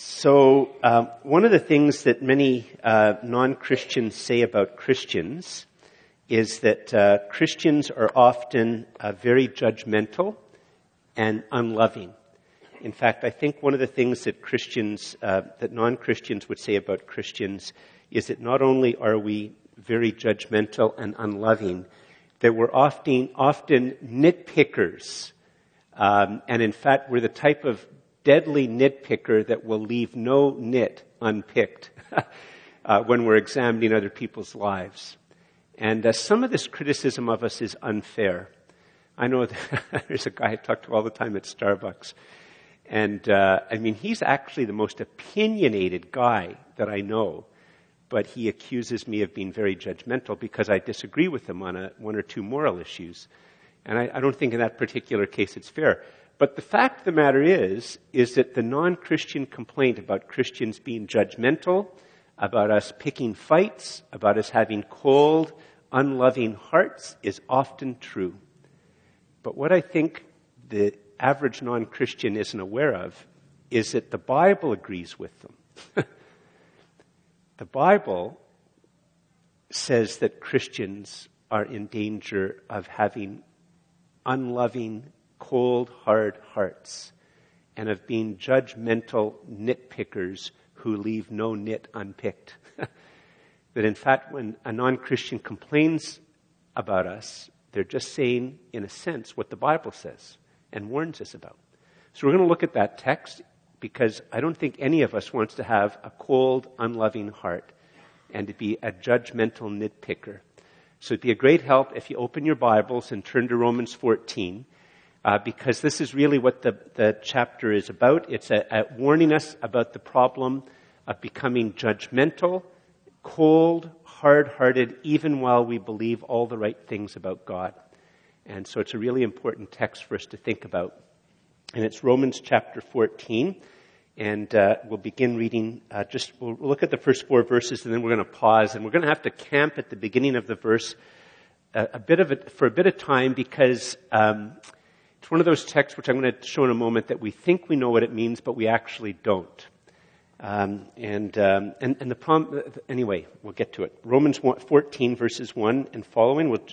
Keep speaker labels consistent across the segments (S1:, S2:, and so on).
S1: So, um, one of the things that many uh, non Christians say about Christians is that uh, Christians are often uh, very judgmental and unloving. In fact, I think one of the things that Christians, uh, that non Christians would say about Christians is that not only are we very judgmental and unloving, that we're often, often nitpickers. Um, and in fact, we're the type of deadly nitpicker that will leave no nit unpicked uh, when we're examining other people's lives. And uh, some of this criticism of us is unfair. I know there's a guy I talk to all the time at Starbucks. And uh, I mean, he's actually the most opinionated guy that I know. But he accuses me of being very judgmental because I disagree with him on a, one or two moral issues. And I, I don't think in that particular case it's fair. But the fact of the matter is, is that the non-Christian complaint about Christians being judgmental, about us picking fights, about us having cold, unloving hearts is often true. But what I think the average non-Christian isn't aware of is that the Bible agrees with them. the Bible says that Christians are in danger of having unloving, cold, hard hearts and of being judgmental nitpickers who leave no nit unpicked. that in fact, when a non Christian complains about us, they're just saying, in a sense, what the Bible says and warns us about. So we're going to look at that text because I don't think any of us wants to have a cold, unloving heart and to be a judgmental nitpicker. So it'd be a great help if you open your Bibles and turn to Romans 14. Uh, because this is really what the, the chapter is about. It's a, a warning us about the problem of becoming judgmental, cold, hard-hearted, even while we believe all the right things about God. And so it's a really important text for us to think about. And it's Romans chapter 14. And uh, we'll begin reading, uh, just we'll look at the first four verses and then we're going to pause. And we're going to have to camp at the beginning of the verse a, uh, a bit of it, for a bit of time because um, it's one of those texts which I'm going to show in a moment that we think we know what it means, but we actually don't. Um, and, um, and, and the problem, anyway, we'll get to it. Romans 14 verses 1 and following, we'll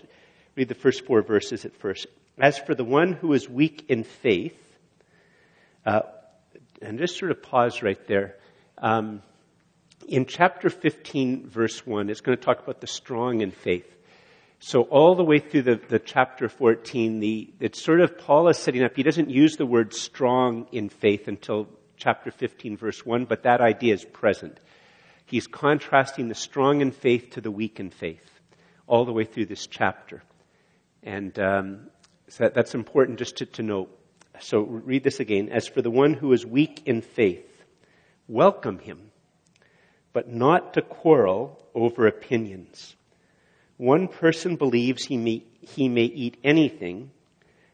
S1: read the first four verses at first. As for the one who is weak in faith, uh, and just sort of pause right there. Um, in chapter 15, verse 1, it's going to talk about the strong in faith. So all the way through the, the chapter 14, the, it's sort of Paul is setting up, he doesn't use the word strong in faith until chapter 15, verse 1, but that idea is present. He's contrasting the strong in faith to the weak in faith all the way through this chapter. And um, so that, that's important just to, to note. So read this again. As for the one who is weak in faith, welcome him, but not to quarrel over opinions. One person believes he may, he may eat anything,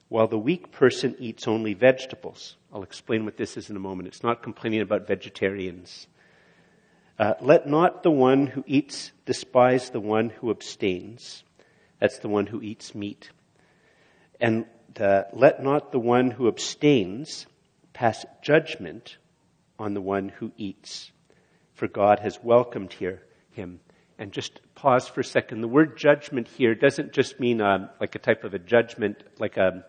S1: while the weak person eats only vegetables. I'll explain what this is in a moment. It's not complaining about vegetarians. Uh, let not the one who eats despise the one who abstains. That's the one who eats meat. And uh, let not the one who abstains pass judgment on the one who eats, for God has welcomed here him. And just pause for a second. The word judgment here doesn't just mean um, like a type of a judgment, like a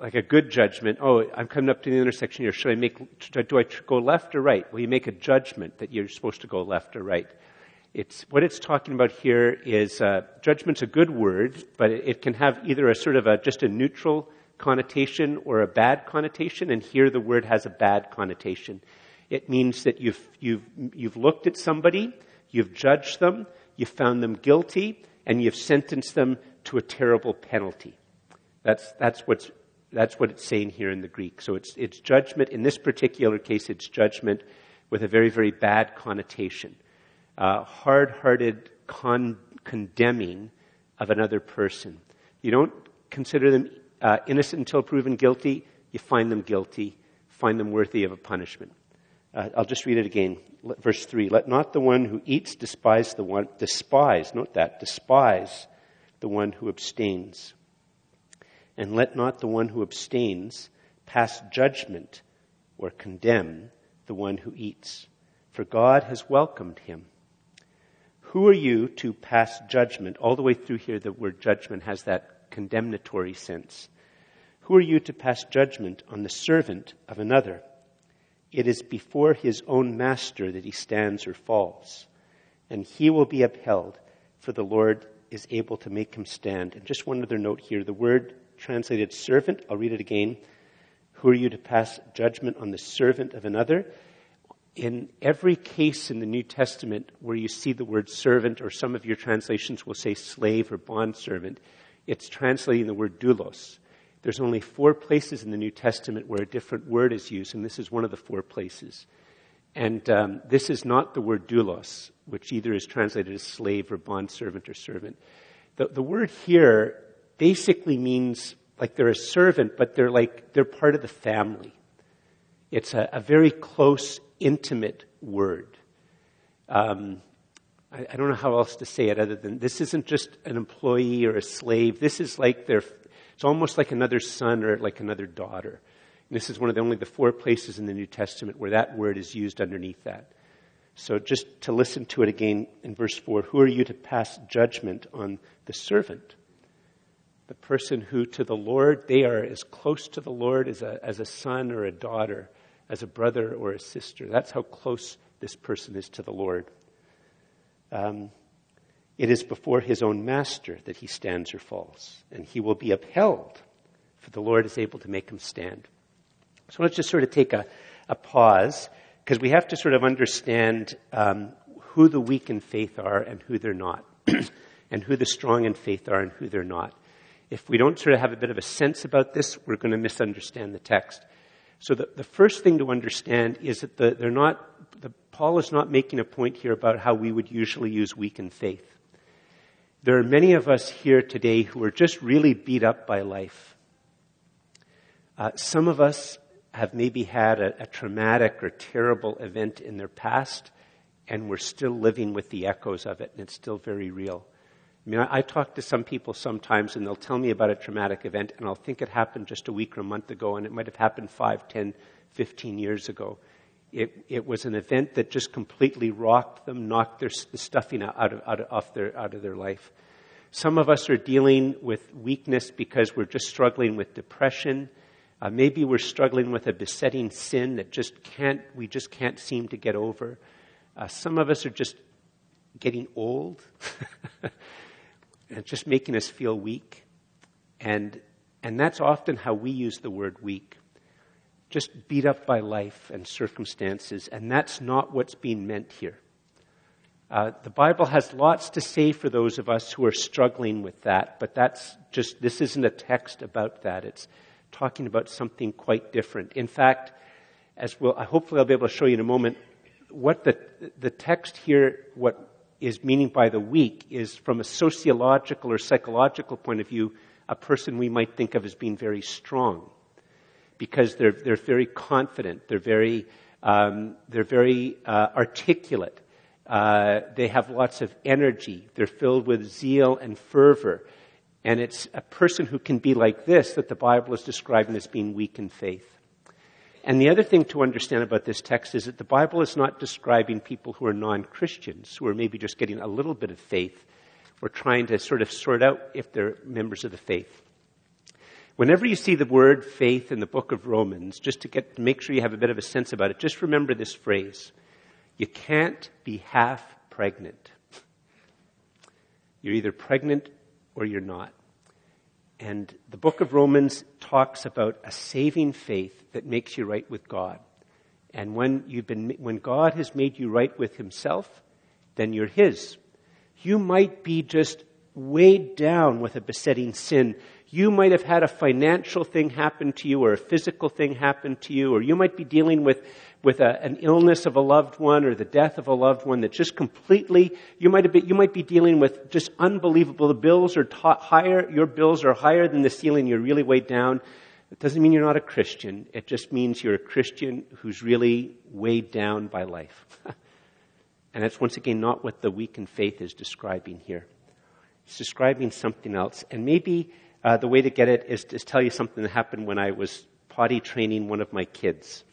S1: like a good judgment. Oh, I'm coming up to the intersection here. Should I make? Do I go left or right? Well, you make a judgment that you're supposed to go left or right. It's, what it's talking about here is uh, judgment's a good word, but it, it, can have either a sort of a just a neutral connotation or a bad connotation, and here the word has a bad connotation. It means that you've you've you've looked at somebody, you've judged them, you've found them guilty, and you've sentenced them to a terrible penalty. That's that's what's that's what it's saying here in the Greek. So it's it's judgment. In this particular case, it's judgment with a very very bad connotation uh, hard hearted con- condemning of another person. You don't consider them uh, innocent until proven guilty, you find them guilty, find them worthy of a punishment. Uh, I'll just read it again. Verse 3 Let not the one who eats despise the one, despise, note that, despise the one who abstains. And let not the one who abstains pass judgment or condemn the one who eats, for God has welcomed him. Who are you to pass judgment? All the way through here, the word judgment has that condemnatory sense. Who are you to pass judgment on the servant of another? It is before his own master that he stands or falls, and he will be upheld, for the Lord is able to make him stand. And just one other note here the word translated servant, I'll read it again. Who are you to pass judgment on the servant of another? In every case in the New Testament where you see the word servant, or some of your translations will say slave or bondservant, it's translating the word doulos. There's only four places in the New Testament where a different word is used, and this is one of the four places. And um, this is not the word doulos, which either is translated as slave or bondservant or servant. The, the word here basically means like they're a servant, but they're like, they're part of the family. It's a, a very close, intimate word. Um, I, I, don't know how else to say it other than this isn't just an employee or a slave. This is like their, it's almost like another son or like another daughter. And this is one of the only the four places in the New Testament where that word is used underneath that. So just to listen to it again in verse 4, who are you to pass judgment on the servant? the person who to the Lord, they are as close to the Lord as a, as a son or a daughter, as a brother or a sister. That's how close this person is to the Lord. Um, it is before his own master that he stands or falls, and he will be upheld, for the Lord is able to make him stand. So let's just sort of take a, a pause, because we have to sort of understand um, who the weak in faith are and who they're not, and who the strong in faith are and who they're not. If we don't sort of have a bit of a sense about this, we're going to misunderstand the text. So the, the first thing to understand is that the, they're not, the, Paul is not making a point here about how we would usually use weak in faith. There are many of us here today who are just really beat up by life. Uh, some of us have maybe had a, a traumatic or terrible event in their past, and we're still living with the echoes of it, and it's still very real. I mean, I, I, talk to some people sometimes and they'll tell me about a traumatic event and I'll think it happened just a week or a month ago and it might have happened 5, 10, 15 years ago. It, it was an event that just completely rocked them, knocked their the stuffing out of, out, of, off their, out of their life. Some of us are dealing with weakness because we're just struggling with depression. Uh, maybe we're struggling with a besetting sin that just can't, we just can't seem to get over. Uh, some of us are just getting old. and just making us feel weak. And, and that's often how we use the word weak. Just beat up by life and circumstances, and that's not what's being meant here. Uh, the Bible has lots to say for those of us who are struggling with that, but that's just, this isn't a text about that. It's talking about something quite different. In fact, as we'll, hopefully I'll be able to show you in a moment, what the, the text here, what is meaning by the weak is from a sociological or psychological point of view, a person we might think of as being very strong. Because they're, they're very confident, they're very, um, they're very uh, articulate, uh, they have lots of energy, they're filled with zeal and fervor. And it's a person who can be like this that the Bible is describing as being weak in faith. And the other thing to understand about this text is that the Bible is not describing people who are non Christians, who are maybe just getting a little bit of faith, or trying to sort of sort out if they're members of the faith. Whenever you see the word faith in the book of Romans, just to get make sure you have a bit of a sense about it, just remember this phrase. You can't be half pregnant. You're either pregnant or you're not. And the book of Romans talks about a saving faith that makes you right with God. And when you've been, when God has made you right with himself, then you're his. You might be just weighed down with a besetting sin. You might have had a financial thing happen to you or a physical thing happen to you, or you might be dealing with with a, an illness of a loved one or the death of a loved one that just completely, you might, be, you might be dealing with just unbelievable. The bills are higher, your bills are higher than the ceiling, you're really weighed down. It doesn't mean you're not a Christian. It just means you're a Christian who's really weighed down by life. and that's once again not what the weak in faith is describing here. It's describing something else. And maybe uh, the way to get it is to tell you something that happened when I was potty training one of my kids.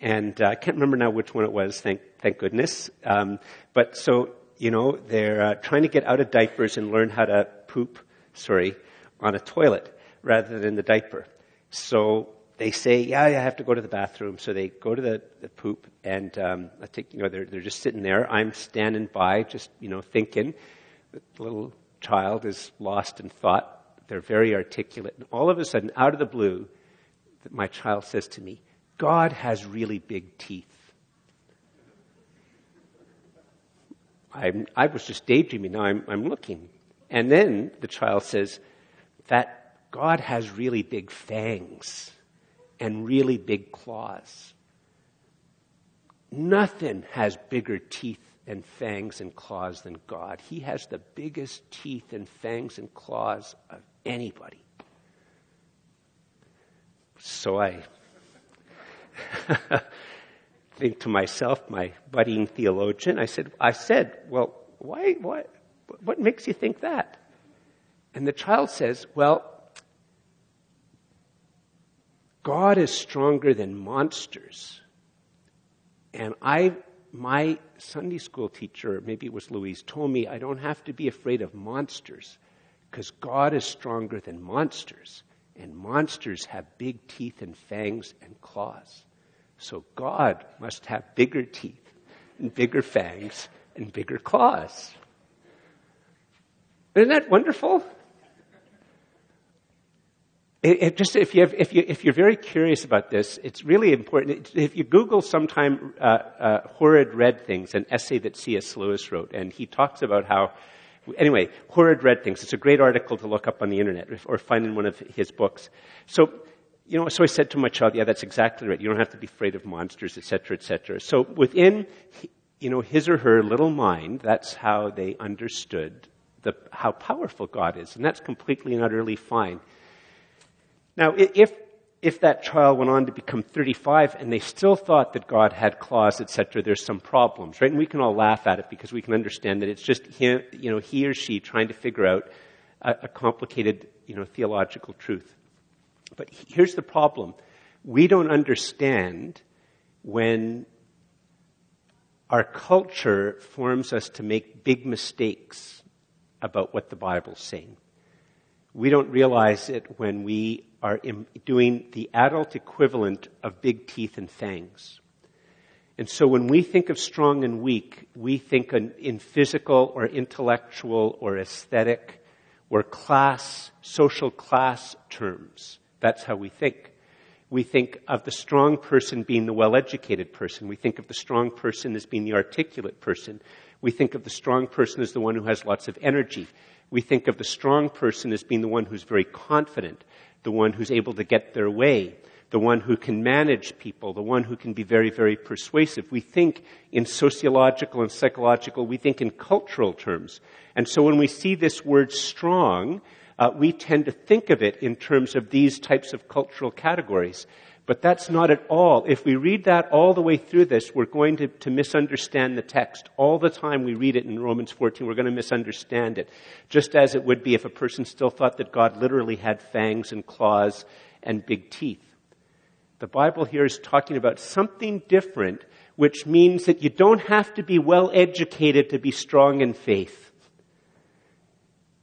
S1: And uh, I can't remember now which one it was, thank, thank goodness. Um, but so, you know, they're uh, trying to get out of diapers and learn how to poop, sorry, on a toilet rather than the diaper. So they say, yeah, I have to go to the bathroom. So they go to the, the poop and, um, I think, you know, they're, they're just sitting there. I'm standing by, just, you know, thinking. Little child is lost in thought. They're very articulate. And all of a sudden, out of the blue, my child says to me, God has really big teeth. I'm, i was just daydreaming. Now I'm, I'm looking. And then the child says that God has really big fangs and really big claws. Nothing has bigger teeth and fangs and claws than God. He has the biggest teeth and fangs and claws of anybody. So I think to myself, my budding theologian, I said, I said, well, why, why, what makes you think that? And the child says, well, God is stronger than monsters. And I, my Sunday school teacher, maybe it was Louise, told me I don't have to be afraid of monsters because God is stronger than monsters. And monsters have big teeth and fangs and claws. So God must have bigger teeth and bigger fangs and bigger claws. Isn't that wonderful? It, it just if you have, if you if you're very curious about this, it's really important. If you Google sometime uh, uh, horrid red things, an essay that C.S. Lewis wrote, and he talks about how. Anyway, horrid red things. It's a great article to look up on the internet or find in one of his books. So you know, so I said to my child, yeah, that's exactly right. You don't have to be afraid of monsters, etc., etc. So within, you know, his or her little mind, that's how they understood the, how powerful God is. And that's completely and utterly fine. Now, if, if that child went on to become 35 and they still thought that God had claws, etc., there's some problems, right? And we can all laugh at it because we can understand that it's just him, you know, he or she trying to figure out a, a complicated, you know, theological truth. But here's the problem. We don't understand when our culture forms us to make big mistakes about what the Bible's saying. We don't realize it when we are doing the adult equivalent of big teeth and fangs. And so when we think of strong and weak, we think in physical or intellectual or aesthetic or class, social class terms. That's how we think. We think of the strong person being the well educated person. We think of the strong person as being the articulate person. We think of the strong person as the one who has lots of energy. We think of the strong person as being the one who's very confident, the one who's able to get their way, the one who can manage people, the one who can be very, very persuasive. We think in sociological and psychological, we think in cultural terms. And so when we see this word strong, uh, we tend to think of it in terms of these types of cultural categories. But that's not at all. If we read that all the way through this, we're going to, to misunderstand the text. All the time we read it in Romans 14, we're going to misunderstand it. Just as it would be if a person still thought that God literally had fangs and claws and big teeth. The Bible here is talking about something different, which means that you don't have to be well educated to be strong in faith.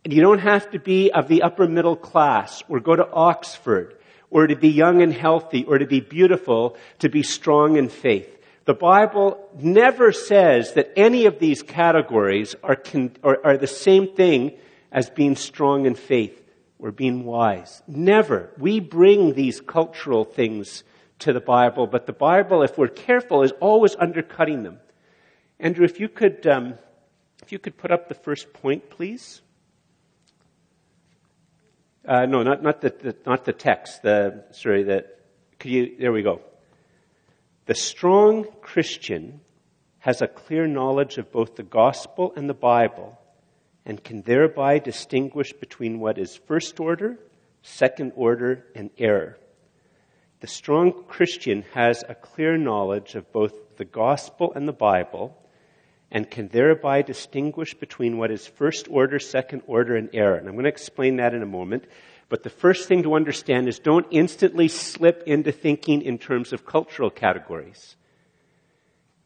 S1: And you don't have to be of the upper middle class or go to Oxford or to be young and healthy or to be beautiful to be strong in faith. The Bible never says that any of these categories are, con- are, are the same thing as being strong in faith or being wise. Never. We bring these cultural things to the Bible, but the Bible, if we're careful, is always undercutting them. Andrew, if you could, um, if you could put up the first point, please. Uh, no, not, not, the, the, not the text. The, sorry, the, could you, there we go. The strong Christian has a clear knowledge of both the gospel and the Bible and can thereby distinguish between what is first order, second order, and error. The strong Christian has a clear knowledge of both the gospel and the Bible and can thereby distinguish between what is first order, second order, and error. And I'm going to explain that in a moment. But the first thing to understand is don't instantly slip into thinking in terms of cultural categories.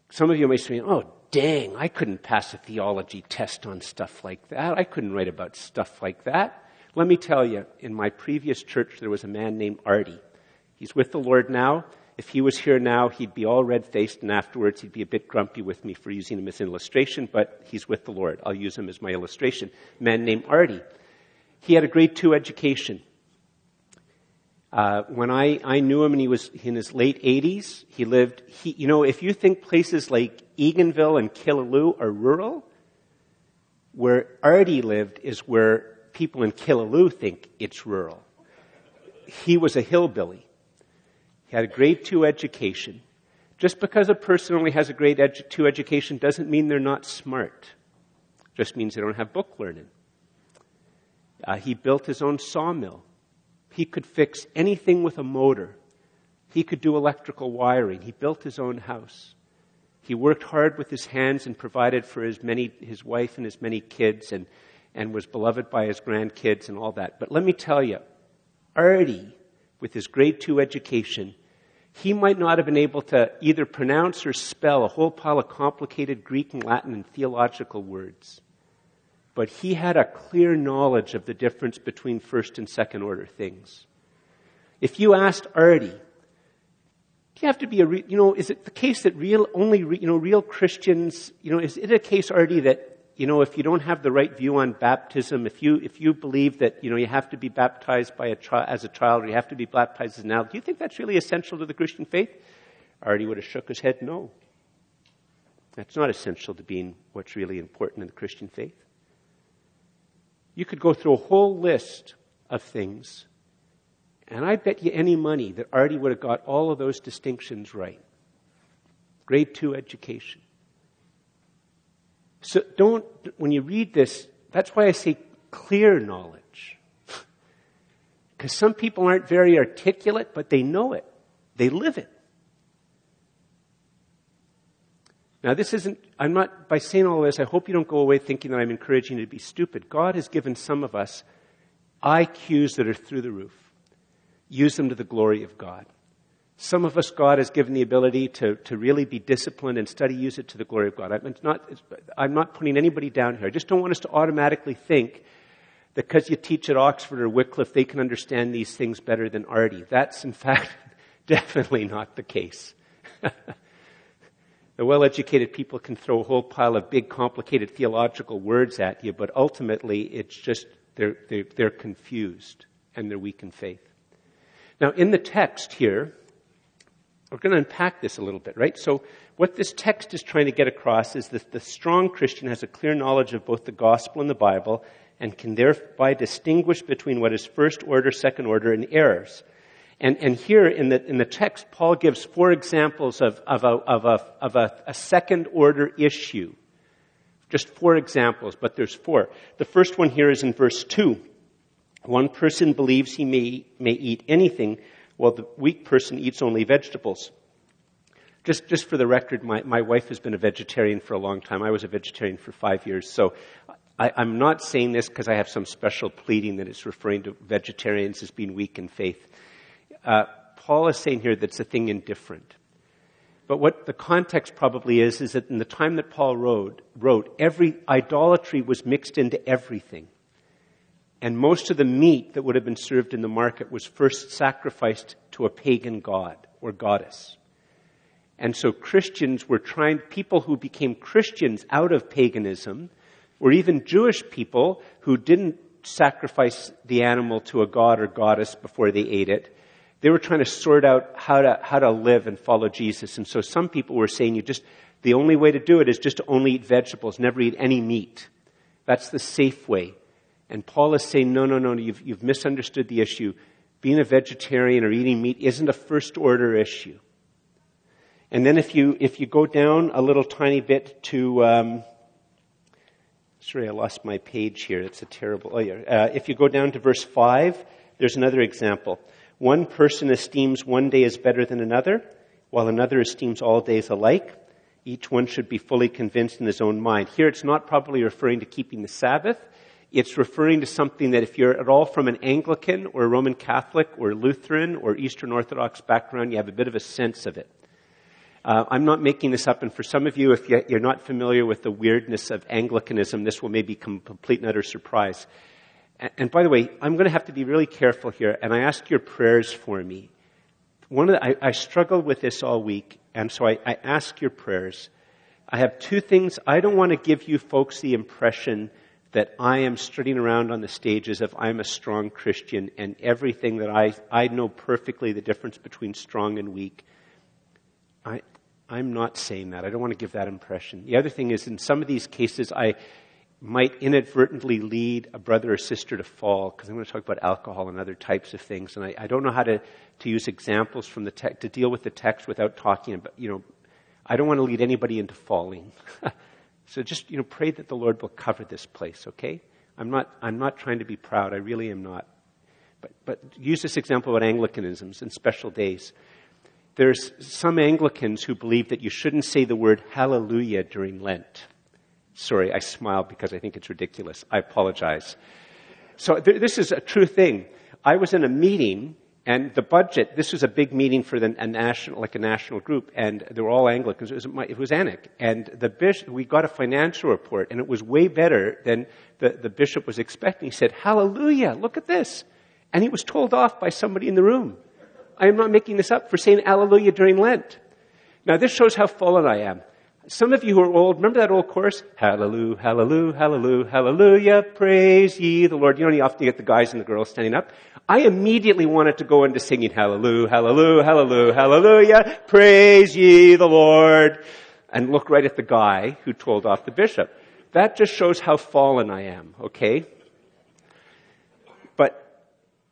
S1: Some of you may say, oh, dang, I couldn't pass a theology test on stuff like that. I couldn't write about stuff like that. Let me tell you, in my previous church, there was a man named Artie. He's with the Lord now. If he was here now, he'd be all red faced, and afterwards he'd be a bit grumpy with me for using him as an illustration, but he's with the Lord. I'll use him as my illustration. A man named Artie. He had a grade two education. Uh, when I, I knew him and he was in his late 80s, he lived, he, you know, if you think places like Eganville and Killaloe are rural, where Artie lived is where people in Killaloe think it's rural. He was a hillbilly. He had a grade two education. Just because a person only has a grade edu- two education doesn't mean they're not smart. Just means they don't have book learning. Uh, he built his own sawmill. He could fix anything with a motor. He could do electrical wiring. He built his own house. He worked hard with his hands and provided for his many, his wife and his many kids and, and was beloved by his grandkids and all that. But let me tell you, Artie, with his grade two education, he might not have been able to either pronounce or spell a whole pile of complicated Greek and Latin and theological words. But he had a clear knowledge of the difference between first and second order things. If you asked Artie, do you have to be a, re- you know, is it the case that real, only, re- you know, real Christians, you know, is it a case, Artie, that you know, if you don't have the right view on baptism, if you, if you believe that, you know, you have to be baptized by a as a child or you have to be baptized as an adult, do you think that's really essential to the Christian faith? Artie would have shook his head no. That's not essential to being what's really important in the Christian faith. You could go through a whole list of things, and I bet you any money that Artie would have got all of those distinctions right. Grade two education. So don't, when you read this, that's why I say clear knowledge. Because some people aren't very articulate, but they know it. They live it. Now this isn't, I'm not, by saying all this, I hope you don't go away thinking that I'm encouraging you to be stupid. God has given some of us IQs that are through the roof. Use them to the glory of God. Some of us, God has given the ability to, to really be disciplined and study, use it to the glory of God. I'm not, I'm not putting anybody down here. I just don't want us to automatically think that because you teach at Oxford or Wycliffe, they can understand these things better than Artie. That's, in fact, definitely not the case. the well educated people can throw a whole pile of big, complicated theological words at you, but ultimately it's just they're, they're, they're confused and they're weak in faith. Now, in the text here, we're going to unpack this a little bit, right? So, what this text is trying to get across is that the strong Christian has a clear knowledge of both the gospel and the Bible and can thereby distinguish between what is first order, second order, and errors. And, and here in the, in the text, Paul gives four examples of, of, a, of, a, of a, a second order issue. Just four examples, but there's four. The first one here is in verse 2. One person believes he may, may eat anything, well, the weak person eats only vegetables. Just, just for the record, my, my wife has been a vegetarian for a long time. I was a vegetarian for five years. So I, am not saying this because I have some special pleading that it's referring to vegetarians as being weak in faith. Uh, Paul is saying here that it's a thing indifferent. But what the context probably is, is that in the time that Paul wrote, wrote every idolatry was mixed into everything. And most of the meat that would have been served in the market was first sacrificed to a pagan god or goddess. And so Christians were trying, people who became Christians out of paganism, or even Jewish people who didn't sacrifice the animal to a god or goddess before they ate it, they were trying to sort out how to, how to live and follow Jesus. And so some people were saying you just, the only way to do it is just to only eat vegetables, never eat any meat. That's the safe way. And Paul is saying, no, no, no, you've, you've misunderstood the issue. Being a vegetarian or eating meat isn't a first order issue. And then if you, if you go down a little tiny bit to, um, sorry, I lost my page here. It's a terrible, oh yeah. Uh, if you go down to verse 5, there's another example. One person esteems one day as better than another, while another esteems all days alike. Each one should be fully convinced in his own mind. Here it's not probably referring to keeping the Sabbath. It's referring to something that if you're at all from an Anglican or Roman Catholic or Lutheran or Eastern Orthodox background, you have a bit of a sense of it. Uh, I'm not making this up, and for some of you, if you're not familiar with the weirdness of Anglicanism, this will maybe come complete and utter surprise. And, and by the way, I'm going to have to be really careful here, and I ask your prayers for me. One of the, I, I struggled with this all week, and so I, I ask your prayers. I have two things. I don't want to give you folks the impression that I am strutting around on the stages of I'm a strong Christian and everything that I, I know perfectly the difference between strong and weak. I, I'm not saying that. I don't want to give that impression. The other thing is, in some of these cases, I might inadvertently lead a brother or sister to fall because I'm going to talk about alcohol and other types of things. And I, I don't know how to, to use examples from the text to deal with the text without talking about, you know, I don't want to lead anybody into falling. So just, you know, pray that the Lord will cover this place, okay? I'm not, I'm not trying to be proud. I really am not. But, but use this example about Anglicanisms and special days. There's some Anglicans who believe that you shouldn't say the word hallelujah during Lent. Sorry, I smile because I think it's ridiculous. I apologize. So th- this is a true thing. I was in a meeting and the budget, this was a big meeting for the, a national, like a national group, and they were all Anglicans. It was, it was ANIC. And the bishop, we got a financial report, and it was way better than the, the bishop was expecting. He said, Hallelujah, look at this. And he was told off by somebody in the room. I am not making this up for saying Hallelujah during Lent. Now this shows how fallen I am. Some of you who are old, remember that old chorus? Hallelujah, hallelujah, hallelujah, hallelujah, praise ye the Lord. You know, you often get the guys and the girls standing up. I immediately wanted to go into singing hallelujah, hallelujah, hallelujah, hallelujah, praise ye the Lord, and look right at the guy who told off the bishop. That just shows how fallen I am, okay?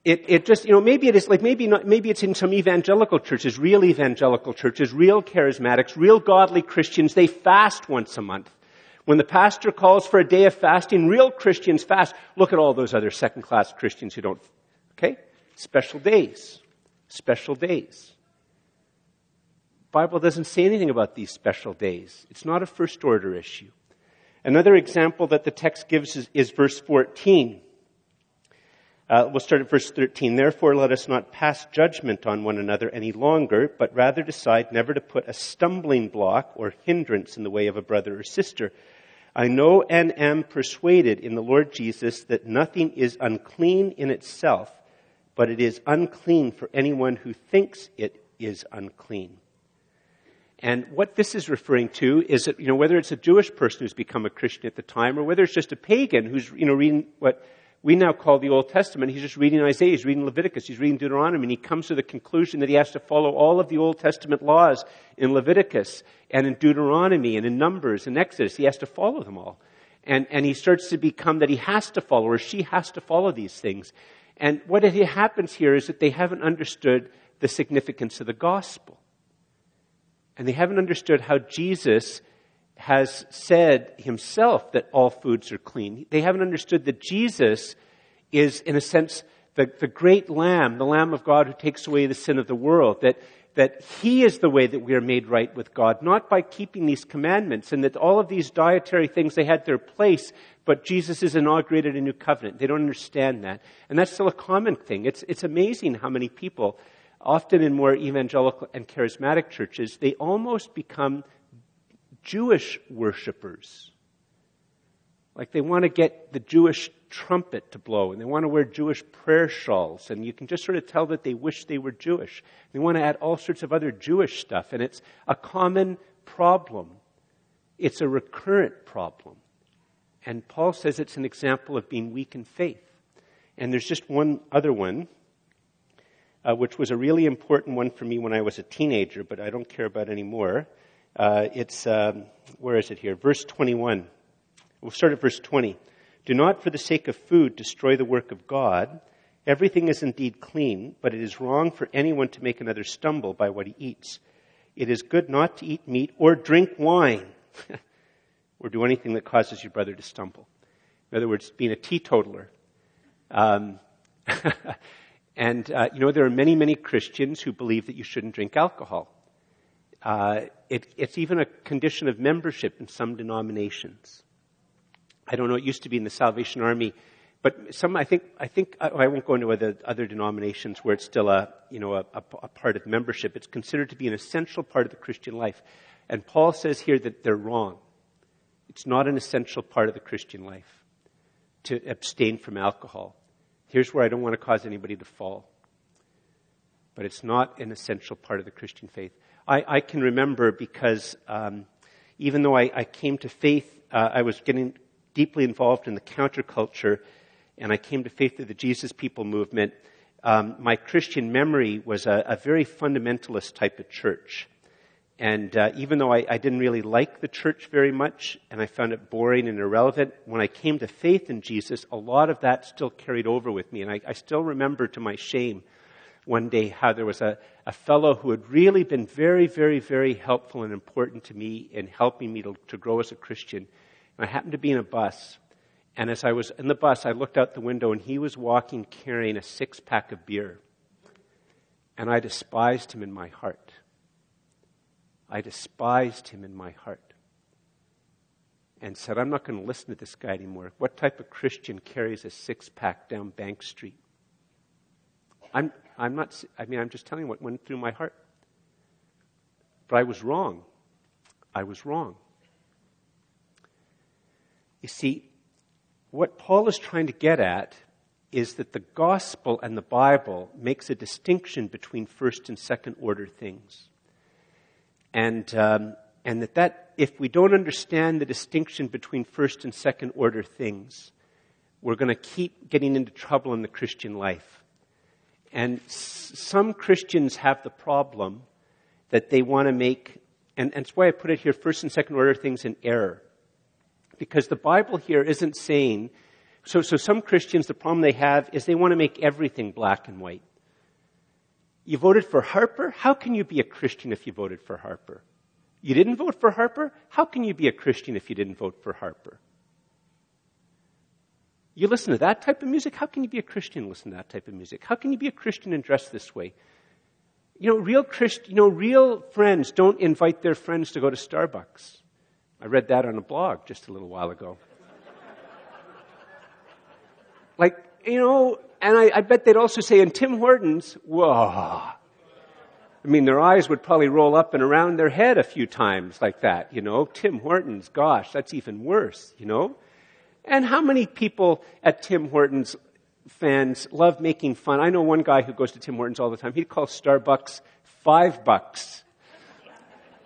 S1: It, it just, you know, maybe it is like, maybe not, maybe it's in some evangelical churches, real evangelical churches, real charismatics, real godly Christians, they fast once a month. When the pastor calls for a day of fasting, real Christians fast. Look at all those other second class Christians who don't, okay? Special days. Special days. Bible doesn't say anything about these special days. It's not a first order issue. Another example that the text gives is, is verse 14. Uh, we'll start at verse 13. Therefore, let us not pass judgment on one another any longer, but rather decide never to put a stumbling block or hindrance in the way of a brother or sister. I know and am persuaded in the Lord Jesus that nothing is unclean in itself, but it is unclean for anyone who thinks it is unclean. And what this is referring to is that, you know, whether it's a Jewish person who's become a Christian at the time or whether it's just a pagan who's, you know, reading what we now call the Old Testament. He's just reading Isaiah, he's reading Leviticus, he's reading Deuteronomy, and he comes to the conclusion that he has to follow all of the Old Testament laws in Leviticus and in Deuteronomy and in Numbers and Exodus. He has to follow them all. And, and he starts to become that he has to follow or she has to follow these things. And what happens here is that they haven't understood the significance of the gospel. And they haven't understood how Jesus has said himself that all foods are clean. They haven't understood that Jesus is, in a sense, the, the great Lamb, the Lamb of God who takes away the sin of the world, that, that He is the way that we are made right with God, not by keeping these commandments, and that all of these dietary things, they had their place, but Jesus has inaugurated a new covenant. They don't understand that. And that's still a common thing. It's, it's amazing how many people, often in more evangelical and charismatic churches, they almost become Jewish worshippers. Like they want to get the Jewish trumpet to blow and they want to wear Jewish prayer shawls and you can just sort of tell that they wish they were Jewish. They want to add all sorts of other Jewish stuff and it's a common problem. It's a recurrent problem. And Paul says it's an example of being weak in faith. And there's just one other one, uh, which was a really important one for me when I was a teenager, but I don't care about anymore. Uh, it's, um, where is it here? Verse 21. We'll start at verse 20. Do not, for the sake of food, destroy the work of God. Everything is indeed clean, but it is wrong for anyone to make another stumble by what he eats. It is good not to eat meat or drink wine or do anything that causes your brother to stumble. In other words, being a teetotaler. Um, and, uh, you know, there are many, many Christians who believe that you shouldn't drink alcohol. Uh, it, it's even a condition of membership in some denominations. I don't know, it used to be in the Salvation Army, but some, I think, I think, I won't go into other, other denominations where it's still a, you know, a, a, a part of membership. It's considered to be an essential part of the Christian life. And Paul says here that they're wrong. It's not an essential part of the Christian life to abstain from alcohol. Here's where I don't want to cause anybody to fall. But it's not an essential part of the Christian faith. I, I can remember because um, even though I, I, came to faith, uh, I was getting deeply involved in the counterculture, and I came to faith through the Jesus People movement. Um, my Christian memory was a, a, very fundamentalist type of church. And uh, even though I, I, didn't really like the church very much, and I found it boring and irrelevant, when I came to faith in Jesus, a lot of that still carried over with me. And I, I still remember, to my shame, one day how there was a, a fellow who had really been very, very, very helpful and important to me in helping me to, to grow as a Christian. And I happened to be in a bus, and as I was in the bus, I looked out the window, and he was walking carrying a six pack of beer. And I despised him in my heart. I despised him in my heart and said, I'm not going to listen to this guy anymore. What type of Christian carries a six pack down Bank Street? I'm, I'm not, I mean, I'm just telling you what went through my heart. But I was wrong. I was wrong. You see, what Paul is trying to get at is that the gospel and the Bible makes a distinction between first and second order things. And, um, and that, that if we don't understand the distinction between first and second order things, we're going to keep getting into trouble in the Christian life. And s- some Christians have the problem that they want to make, and, and that's why I put it here, first and second order things in error. Because the Bible here isn't saying, so, so some Christians, the problem they have is they want to make everything black and white. You voted for Harper? How can you be a Christian if you voted for Harper? You didn't vote for Harper? How can you be a Christian if you didn't vote for Harper? You listen to that type of music? How can you be a Christian and listen to that type of music? How can you be a Christian and dress this way? You know, real Christ, you know, real friends don't invite their friends to go to Starbucks. I read that on a blog just a little while ago. like, you know, and I, I bet they'd also say, in Tim Hortons, whoa. I mean, their eyes would probably roll up and around their head a few times like that, you know. Tim Hortons, gosh, that's even worse, you know. And how many people at Tim Hortons fans love making fun? I know one guy who goes to Tim Hortons all the time. He'd call Starbucks five bucks.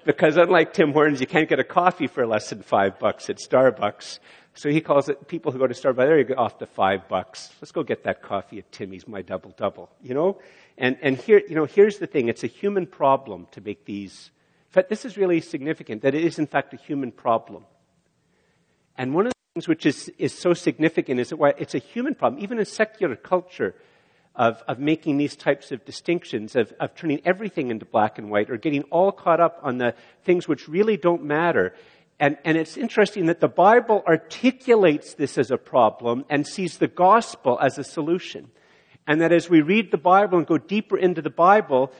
S1: Because unlike Tim Hortons, you can't get a coffee for less than five bucks at Starbucks. So he calls it, people who go to Starbucks, there you go, off the five bucks. Let's go get that coffee at Timmy's, my double double, you know? And, and here, you know, here's the thing. It's a human problem to make these. In fact, this is really significant, that it is in fact a human problem. And one of the things which is, is so significant is that it's a human problem, even in secular culture, of, of making these types of distinctions, of, of turning everything into black and white, or getting all caught up on the things which really don't matter. And, and it's interesting that the Bible articulates this as a problem and sees the gospel as a solution. And that as we read the Bible and go deeper into the Bible,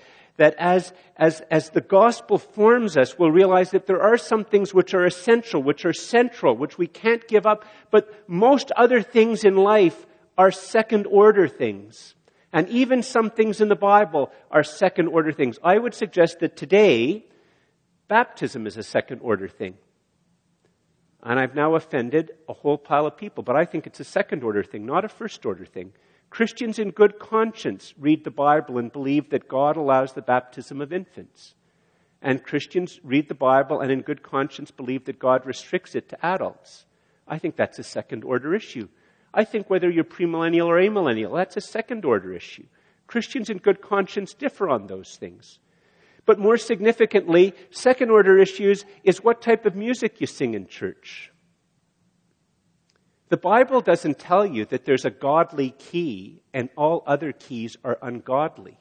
S1: that as, as, as the gospel forms us, we'll realize that there are some things which are essential, which are central, which we can't give up, but most other things in life are second order things. And even some things in the Bible are second order things. I would suggest that today, baptism is a second order thing. And I've now offended a whole pile of people, but I think it's a second order thing, not a first order thing. Christians in good conscience read the Bible and believe that God allows the baptism of infants. And Christians read the Bible and in good conscience believe that God restricts it to adults. I think that's a second order issue. I think whether you're premillennial or amillennial, that's a second order issue. Christians in good conscience differ on those things. But more significantly, second order issues is what type of music you sing in church. The Bible doesn't tell you that there's a godly key and all other keys are ungodly.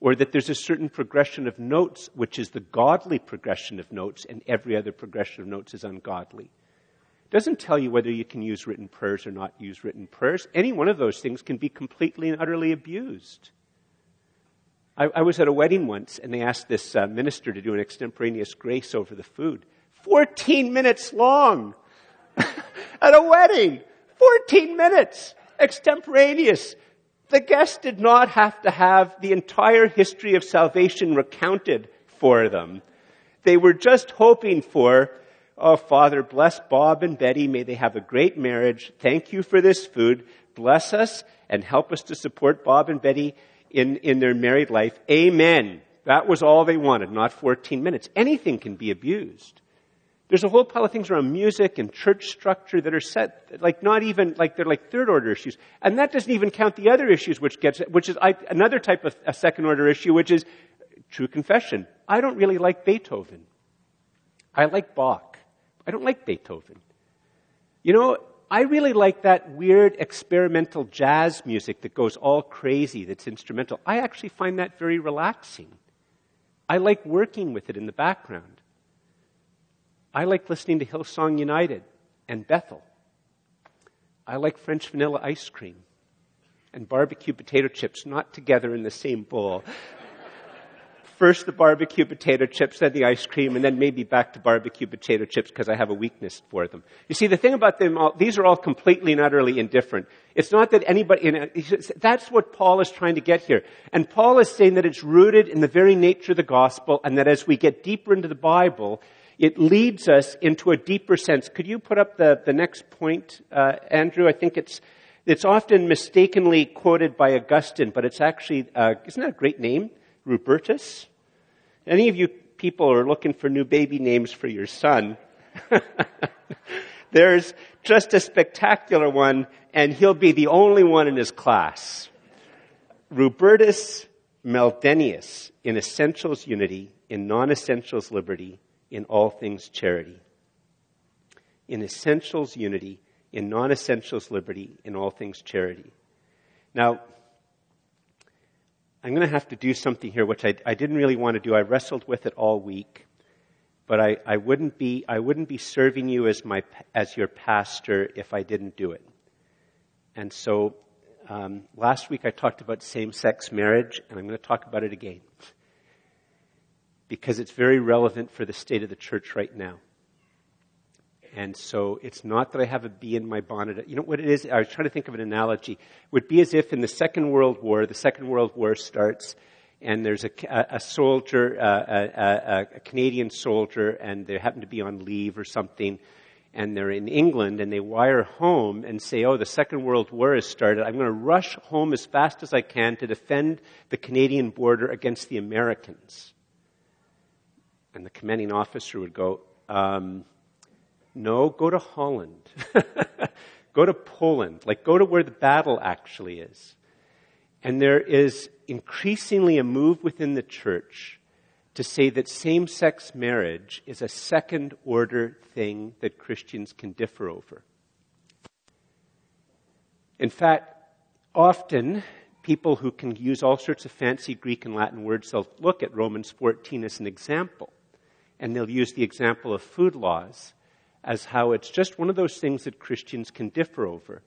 S1: Or that there's a certain progression of notes, which is the godly progression of notes, and every other progression of notes is ungodly. It doesn't tell you whether you can use written prayers or not use written prayers. Any one of those things can be completely and utterly abused. I, I, was at a wedding once, and they asked this uh, minister to do an extemporaneous grace over the food. 14 minutes long! At a wedding. 14 minutes. Extemporaneous. The guest did not have to have the entire history of salvation recounted for them. They were just hoping for, oh Father, bless Bob and Betty. May they have a great marriage. Thank you for this food. Bless us and help us to support Bob and Betty in, in their married life. Amen. That was all they wanted, not 14 minutes. Anything can be abused. There's a whole pile of things around music and church structure that are set, like not even, like they're like third order issues. And that doesn't even count the other issues which gets, which is I, another type of a second order issue, which is true confession. I don't really like Beethoven. I like Bach. I don't like Beethoven. You know, I really like that weird experimental jazz music that goes all crazy, that's instrumental. I actually find that very relaxing. I like working with it in the background. I like listening to Hillsong United and Bethel. I like French vanilla ice cream and barbecue potato chips, not together in the same bowl. First the barbecue potato chips, then the ice cream, and then maybe back to barbecue potato chips because I have a weakness for them. You see, the thing about them, all, these are all completely and utterly indifferent. It's not that anybody, you know, that's what Paul is trying to get here. And Paul is saying that it's rooted in the very nature of the gospel and that as we get deeper into the Bible, it leads us into a deeper sense. Could you put up the, the next point, uh, Andrew? I think it's, it's often mistakenly quoted by Augustine, but it's actually, uh, isn't that a great name? Rupertus? Any of you people are looking for new baby names for your son? There's just a spectacular one, and he'll be the only one in his class. Rupertus Meldenius, in essentials unity, in non-essentials liberty, in all things charity. In essentials unity, in non-essentials liberty, in all things charity. Now, I'm going to have to do something here which I, I didn't really want to do. I wrestled with it all week, but I, I wouldn't be I wouldn't be serving you as my as your pastor if I didn't do it. And so um, last week I talked about same-sex marriage, and I'm going to talk about it again because it's very relevant for the state of the church right now. And so it's not that I have a bee in my bonnet. You know what it is? I was trying to think of an analogy. It would be as if in the Second World War, the Second World War starts, and there's a, a soldier, uh, a, a, a Canadian soldier, and they happen to be on leave or something, and they're in England, and they wire home and say, oh, the Second World War has started. I'm going to rush home as fast as I can to defend the Canadian border against the Americans. And the commanding officer would go, um, no, go to Holland. go to Poland. Like, go to where the battle actually is. And there is increasingly a move within the church to say that same sex marriage is a second order thing that Christians can differ over. In fact, often people who can use all sorts of fancy Greek and Latin words, they'll look at Romans 14 as an example. And they'll use the example of food laws as how it's just one of those things that Christians can differ over.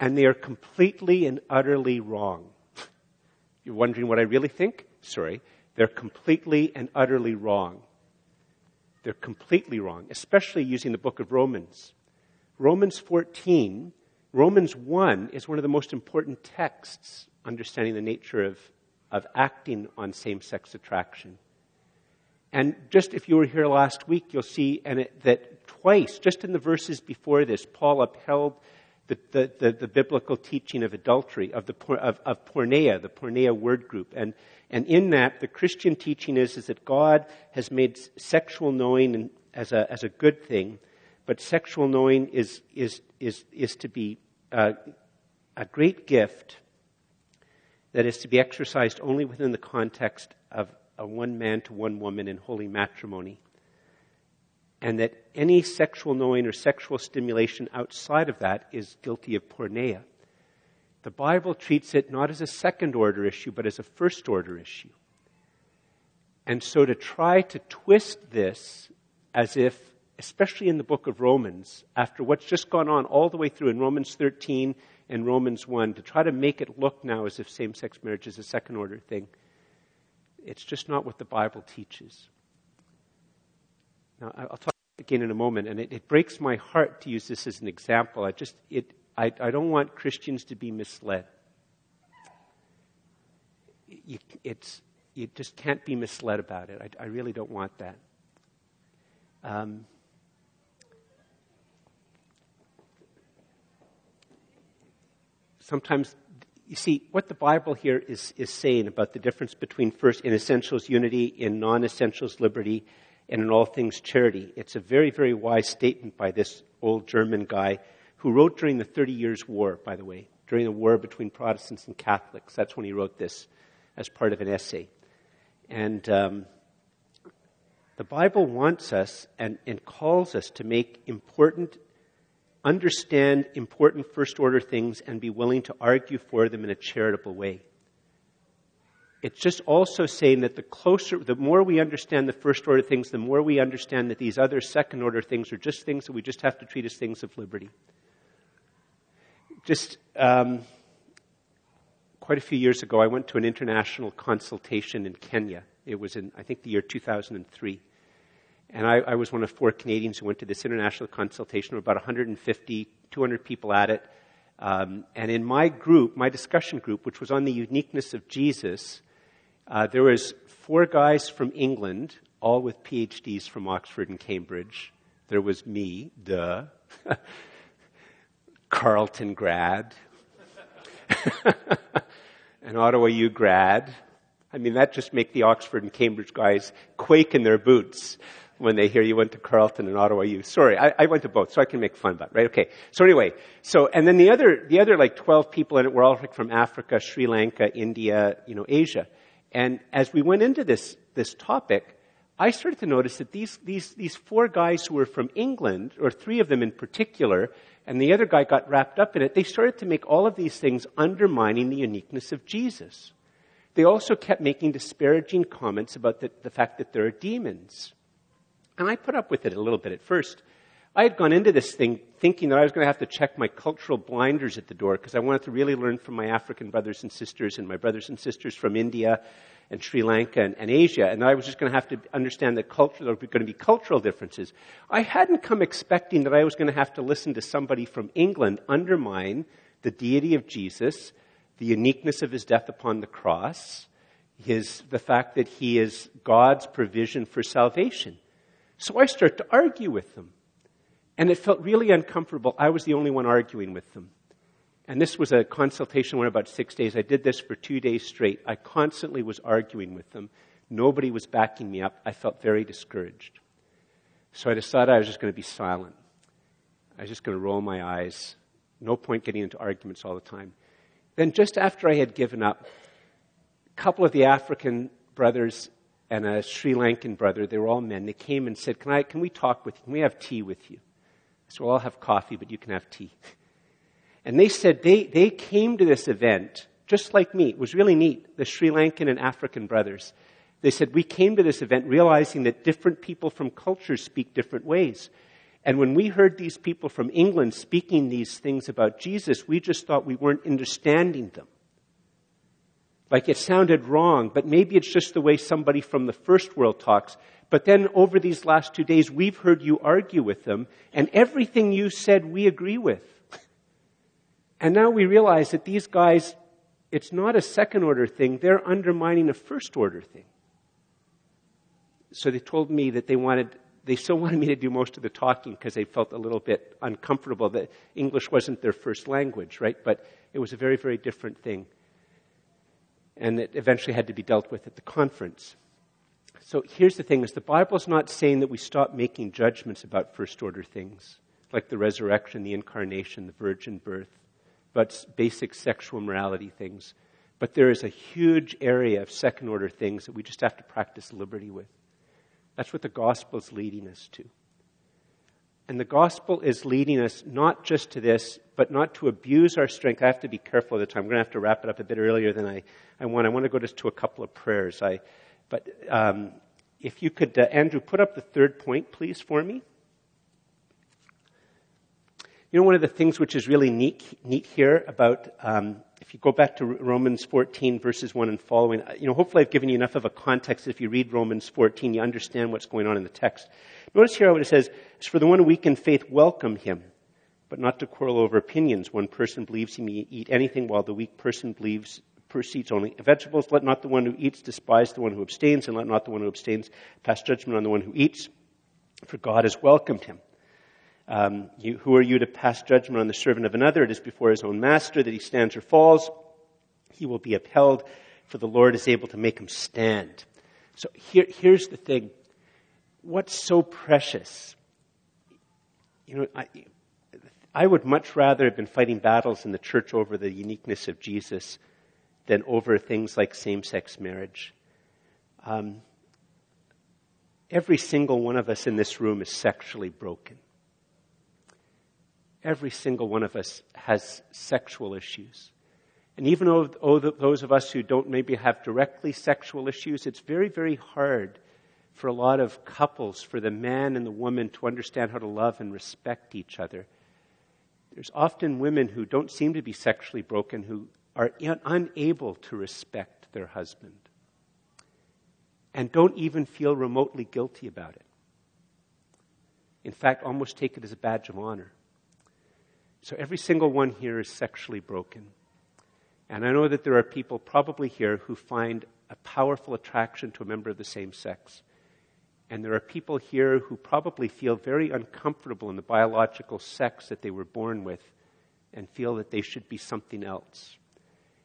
S1: And they are completely and utterly wrong. You're wondering what I really think? Sorry. They're completely and utterly wrong. They're completely wrong, especially using the book of Romans. Romans 14, Romans 1 is one of the most important texts understanding the nature of, of acting on same sex attraction. And just if you were here last week, you'll see it, that twice, just in the verses before this, Paul upheld the, the, the, the biblical teaching of adultery, of, the, of, of porneia, the porneia word group. And, and in that, the Christian teaching is, is that God has made sexual knowing as a, as a good thing, but sexual knowing is, is, is, is to be uh, a great gift that is to be exercised only within the context of a one man to one woman in holy matrimony. And that any sexual knowing or sexual stimulation outside of that is guilty of porneia. The Bible treats it not as a second order issue, but as a first order issue. And so to try to twist this as if, especially in the book of Romans, after what's just gone on all the way through in Romans 13 and Romans 1, to try to make it look now as if same sex marriage is a second order thing it's just not what the Bible teaches. Now, I'll talk again in a moment, and it, it, breaks my heart to use this as an example. I just, it, I, I don't want Christians to be misled. You, it's, you just can't be misled about it. I, I really don't want that. Um, sometimes you see what the bible here is, is saying about the difference between first in essentials unity in non-essentials liberty and in all things charity it's a very very wise statement by this old german guy who wrote during the 30 years war by the way during the war between protestants and catholics. That's when he wrote this as part of an essay. And um, the bible wants us and, and calls us to make important understand important first order things and be willing to argue for them in a charitable way. It's just also saying that the closer, the more we understand the first order things, the more we understand that these other second order things are just things that we just have to treat as things of liberty. Just um, quite a few years ago, I went to an international consultation in Kenya. It was in, I think, the year 2003. And I, I, was one of four Canadians who went to this international consultation. There were about 150, 200 people at it. Um, and in my group, my discussion group, which was on the uniqueness of Jesus, uh, there was four guys from England, all with PhDs from Oxford and Cambridge. There was me, duh. Carleton grad. An Ottawa U grad. I mean, that just make the Oxford and Cambridge guys quake in their boots when they hear you went to Carleton and Ottawa U. Sorry, I, I, went to both, so I can make fun of that, right? Okay. So anyway, so, and then the other, the other like 12 people in it were all like from Africa, Sri Lanka, India, you know, Asia. And as we went into this, this topic, I started to notice that these, these, these four guys who were from England, or three of them in particular, and the other guy got wrapped up in it, they started to make all of these things undermining the uniqueness of Jesus. They also kept making disparaging comments about the, the fact that there are demons. And I put up with it a little bit at first. I had gone into this thing thinking that I was going to have to check my cultural blinders at the door because I wanted to really learn from my African brothers and sisters and my brothers and sisters from India and Sri Lanka and, and Asia. And I was just going to have to understand that culture, there were going to be cultural differences. I hadn't come expecting that I was going to have to listen to somebody from England undermine the deity of Jesus, the uniqueness of his death upon the cross, his, the fact that he is God's provision for salvation. So I start to argue with them. And it felt really uncomfortable. I was the only one arguing with them. And this was a consultation went about six days. I did this for two days straight. I constantly was arguing with them. Nobody was backing me up. I felt very discouraged. So I decided I was just going to be silent. I was just going to roll my eyes. No point getting into arguments all the time. Then, just after I had given up, a couple of the African brothers and a Sri Lankan brother. They were all men. They came and said, Can, I, can we talk with you? Can we have tea with you? i So we'll all have coffee, but you can have tea. And they said they, they came to this event just like me. It was really neat. The Sri Lankan and African brothers. They said, We came to this event realizing that different people from cultures speak different ways. And when we heard these people from England speaking these things about Jesus, we just thought we weren't understanding them. Like it sounded wrong, but maybe it's just the way somebody from the first world talks. But then over these last two days, we've heard you argue with them, and everything you said we agree with. And now we realize that these guys, it's not a second order thing, they're undermining a first order thing. So they told me that they wanted, they still wanted me to do most of the talking because they felt a little bit uncomfortable that English wasn't their first language, right? But it was a very, very different thing and it eventually had to be dealt with at the conference. So here's the thing is the Bible's not saying that we stop making judgments about first order things, like the resurrection, the incarnation, the virgin birth, but basic sexual morality things. But there is a huge area of second order things that we just have to practice liberty with. That's what the gospel is leading us to. And the gospel is leading us not just to this, but not to abuse our strength. I have to be careful of the time. I'm going to have to wrap it up a bit earlier than I, I want. I want to go just to a couple of prayers. I, but um, if you could, uh, Andrew, put up the third point, please, for me. You know, one of the things which is really neat, neat here about, um, if you go back to Romans 14 verses 1 and following, you know, hopefully I've given you enough of a context. If you read Romans 14, you understand what's going on in the text. Notice here what it says, "As for the one weak in faith, welcome him, but not to quarrel over opinions. One person believes he may eat anything while the weak person believes proceeds only vegetables. Let not the one who eats despise the one who abstains, and let not the one who abstains pass judgment on the one who eats, for God has welcomed him. Um, you, who are you to pass judgment on the servant of another? It is before his own master that he stands or falls. He will be upheld, for the Lord is able to make him stand. So here, here's the thing. What's so precious? You know, I, I would much rather have been fighting battles in the church over the uniqueness of Jesus than over things like same-sex marriage. Um, every single one of us in this room is sexually broken. Every single one of us has sexual issues. And even though those of us who don't maybe have directly sexual issues, it's very, very hard for a lot of couples, for the man and the woman to understand how to love and respect each other. There's often women who don't seem to be sexually broken who are unable to respect their husband and don't even feel remotely guilty about it. In fact, almost take it as a badge of honor. So every single one here is sexually broken. And I know that there are people probably here who find a powerful attraction to a member of the same sex. And there are people here who probably feel very uncomfortable in the biological sex that they were born with and feel that they should be something else.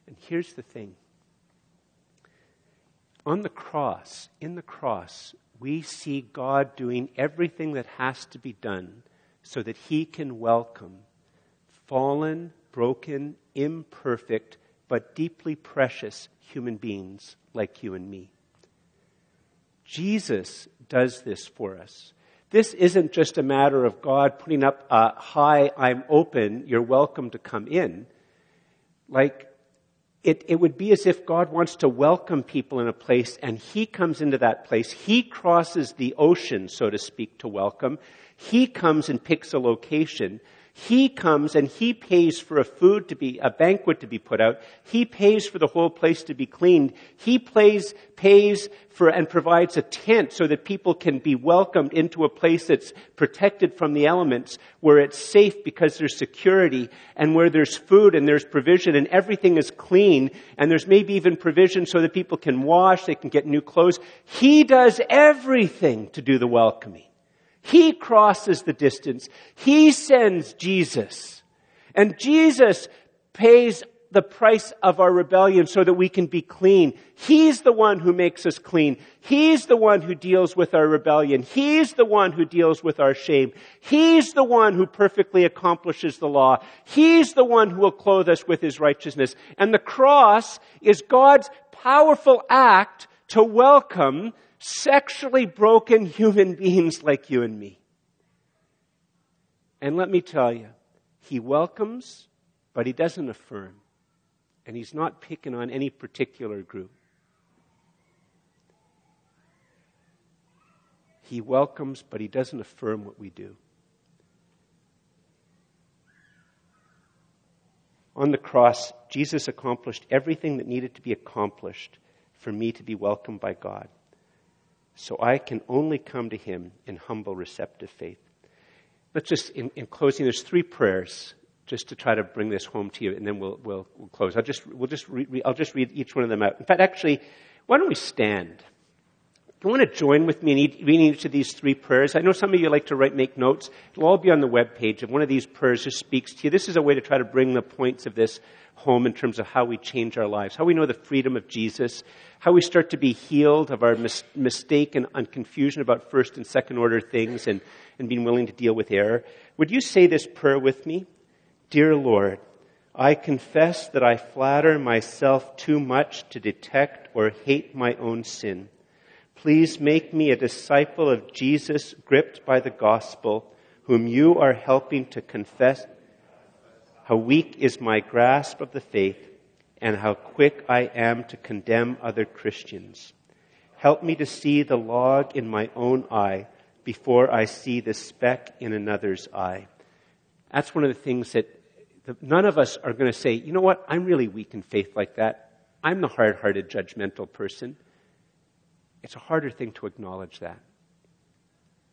S1: And here's the thing on the cross, in the cross, we see God doing everything that has to be done so that He can welcome fallen, broken, imperfect, but deeply precious human beings like you and me. Jesus does this for us. This isn't just a matter of God putting up a hi, I'm open, you're welcome to come in. Like, it, it would be as if God wants to welcome people in a place and He comes into that place. He crosses the ocean, so to speak, to welcome. He comes and picks a location. He comes and he pays for a food to be, a banquet to be put out. He pays for the whole place to be cleaned. He plays, pays for and provides a tent so that people can be welcomed into a place that's protected from the elements, where it's safe because there's security and where there's food and there's provision and everything is clean and there's maybe even provision so that people can wash, they can get new clothes. He does everything to do the welcoming. He crosses the distance. He sends Jesus. And Jesus pays the price of our rebellion so that we can be clean. He's the one who makes us clean. He's the one who deals with our rebellion. He's the one who deals with our shame. He's the one who perfectly accomplishes the law. He's the one who will clothe us with his righteousness. And the cross is God's powerful act to welcome sexually broken human beings like you and me. And let me tell you, he welcomes, but he doesn't affirm. And he's not picking on any particular group. He welcomes, but he doesn't affirm what we do. On the cross, Jesus accomplished everything that needed to be accomplished for me to be welcomed by God. So I can only come to him in humble, receptive faith. Let's just, in, in closing, there's three prayers just to try to bring this home to you, and then we'll, we'll, we'll close. I'll just, we'll just re, re, I'll just read each one of them out. In fact, actually, why don't we stand? You want to join with me in reading each of these three prayers? I know some of you like to write, make notes. It'll all be on the web page. If one of these prayers just speaks to you, this is a way to try to bring the points of this home in terms of how we change our lives, how we know the freedom of Jesus, how we start to be healed of our mis- mistake and, and, confusion about first and second order things and, and being willing to deal with error. Would you say this prayer with me? Dear Lord, I confess that I flatter myself too much to detect or hate my own sin. Please make me a disciple of Jesus gripped by the gospel, whom you are helping to confess how weak is my grasp of the faith and how quick I am to condemn other Christians. Help me to see the log in my own eye before I see the speck in another's eye. That's one of the things that none of us are going to say, you know what, I'm really weak in faith like that. I'm the hard hearted, judgmental person. It's a harder thing to acknowledge that.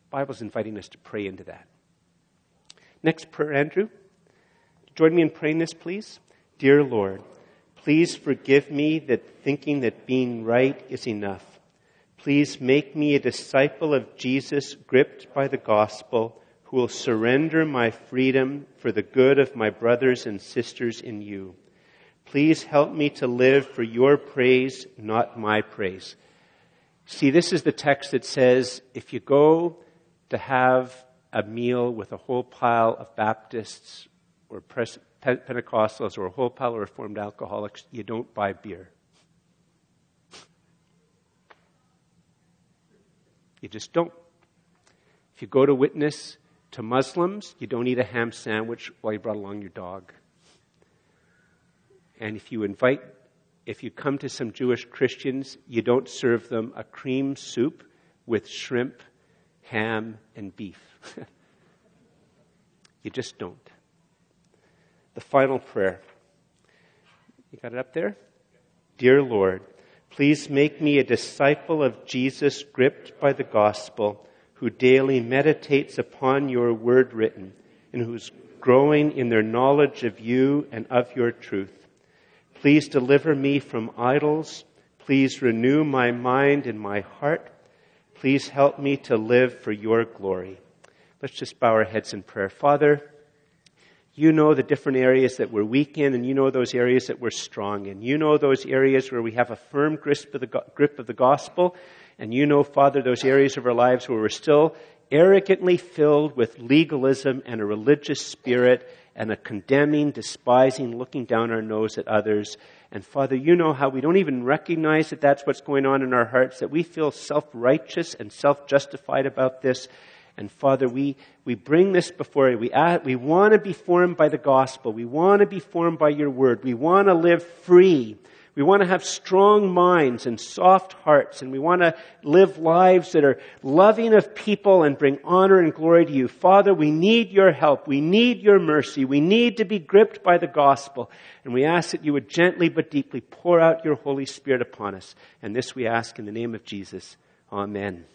S1: The Bible's inviting us to pray into that. Next prayer, Andrew. Join me in praying this, please. Dear Lord, please forgive me that thinking that being right is enough. Please make me a disciple of Jesus gripped by the gospel who will surrender my freedom for the good of my brothers and sisters in you. Please help me to live for your praise, not my praise. See, this is the text that says if you go to have a meal with a whole pile of Baptists or Pentecostals or a whole pile of Reformed alcoholics, you don't buy beer. You just don't. If you go to witness to Muslims, you don't eat a ham sandwich while you brought along your dog. And if you invite, if you come to some Jewish Christians, you don't serve them a cream soup with shrimp, ham, and beef. you just don't. The final prayer. You got it up there? Dear Lord, please make me a disciple of Jesus gripped by the gospel, who daily meditates upon your word written, and who's growing in their knowledge of you and of your truth. Please deliver me from idols. Please renew my mind and my heart. Please help me to live for your glory. Let's just bow our heads in prayer. Father, you know the different areas that we're weak in, and you know those areas that we're strong in. You know those areas where we have a firm grip of the, grip of the gospel, and you know, Father, those areas of our lives where we're still arrogantly filled with legalism and a religious spirit and a condemning, despising, looking down our nose at others. And Father, you know how we don't even recognize that that's what's going on in our hearts, that we feel self-righteous and self-justified about this. And Father, we, we bring this before you. We, we want to be formed by the gospel. We want to be formed by your word. We want to live free. We want to have strong minds and soft hearts, and we want to live lives that are loving of people and bring honor and glory to you. Father, we need your help. We need your mercy. We need to be gripped by the gospel. And we ask that you would gently but deeply pour out your Holy Spirit upon us. And this we ask in the name of Jesus. Amen.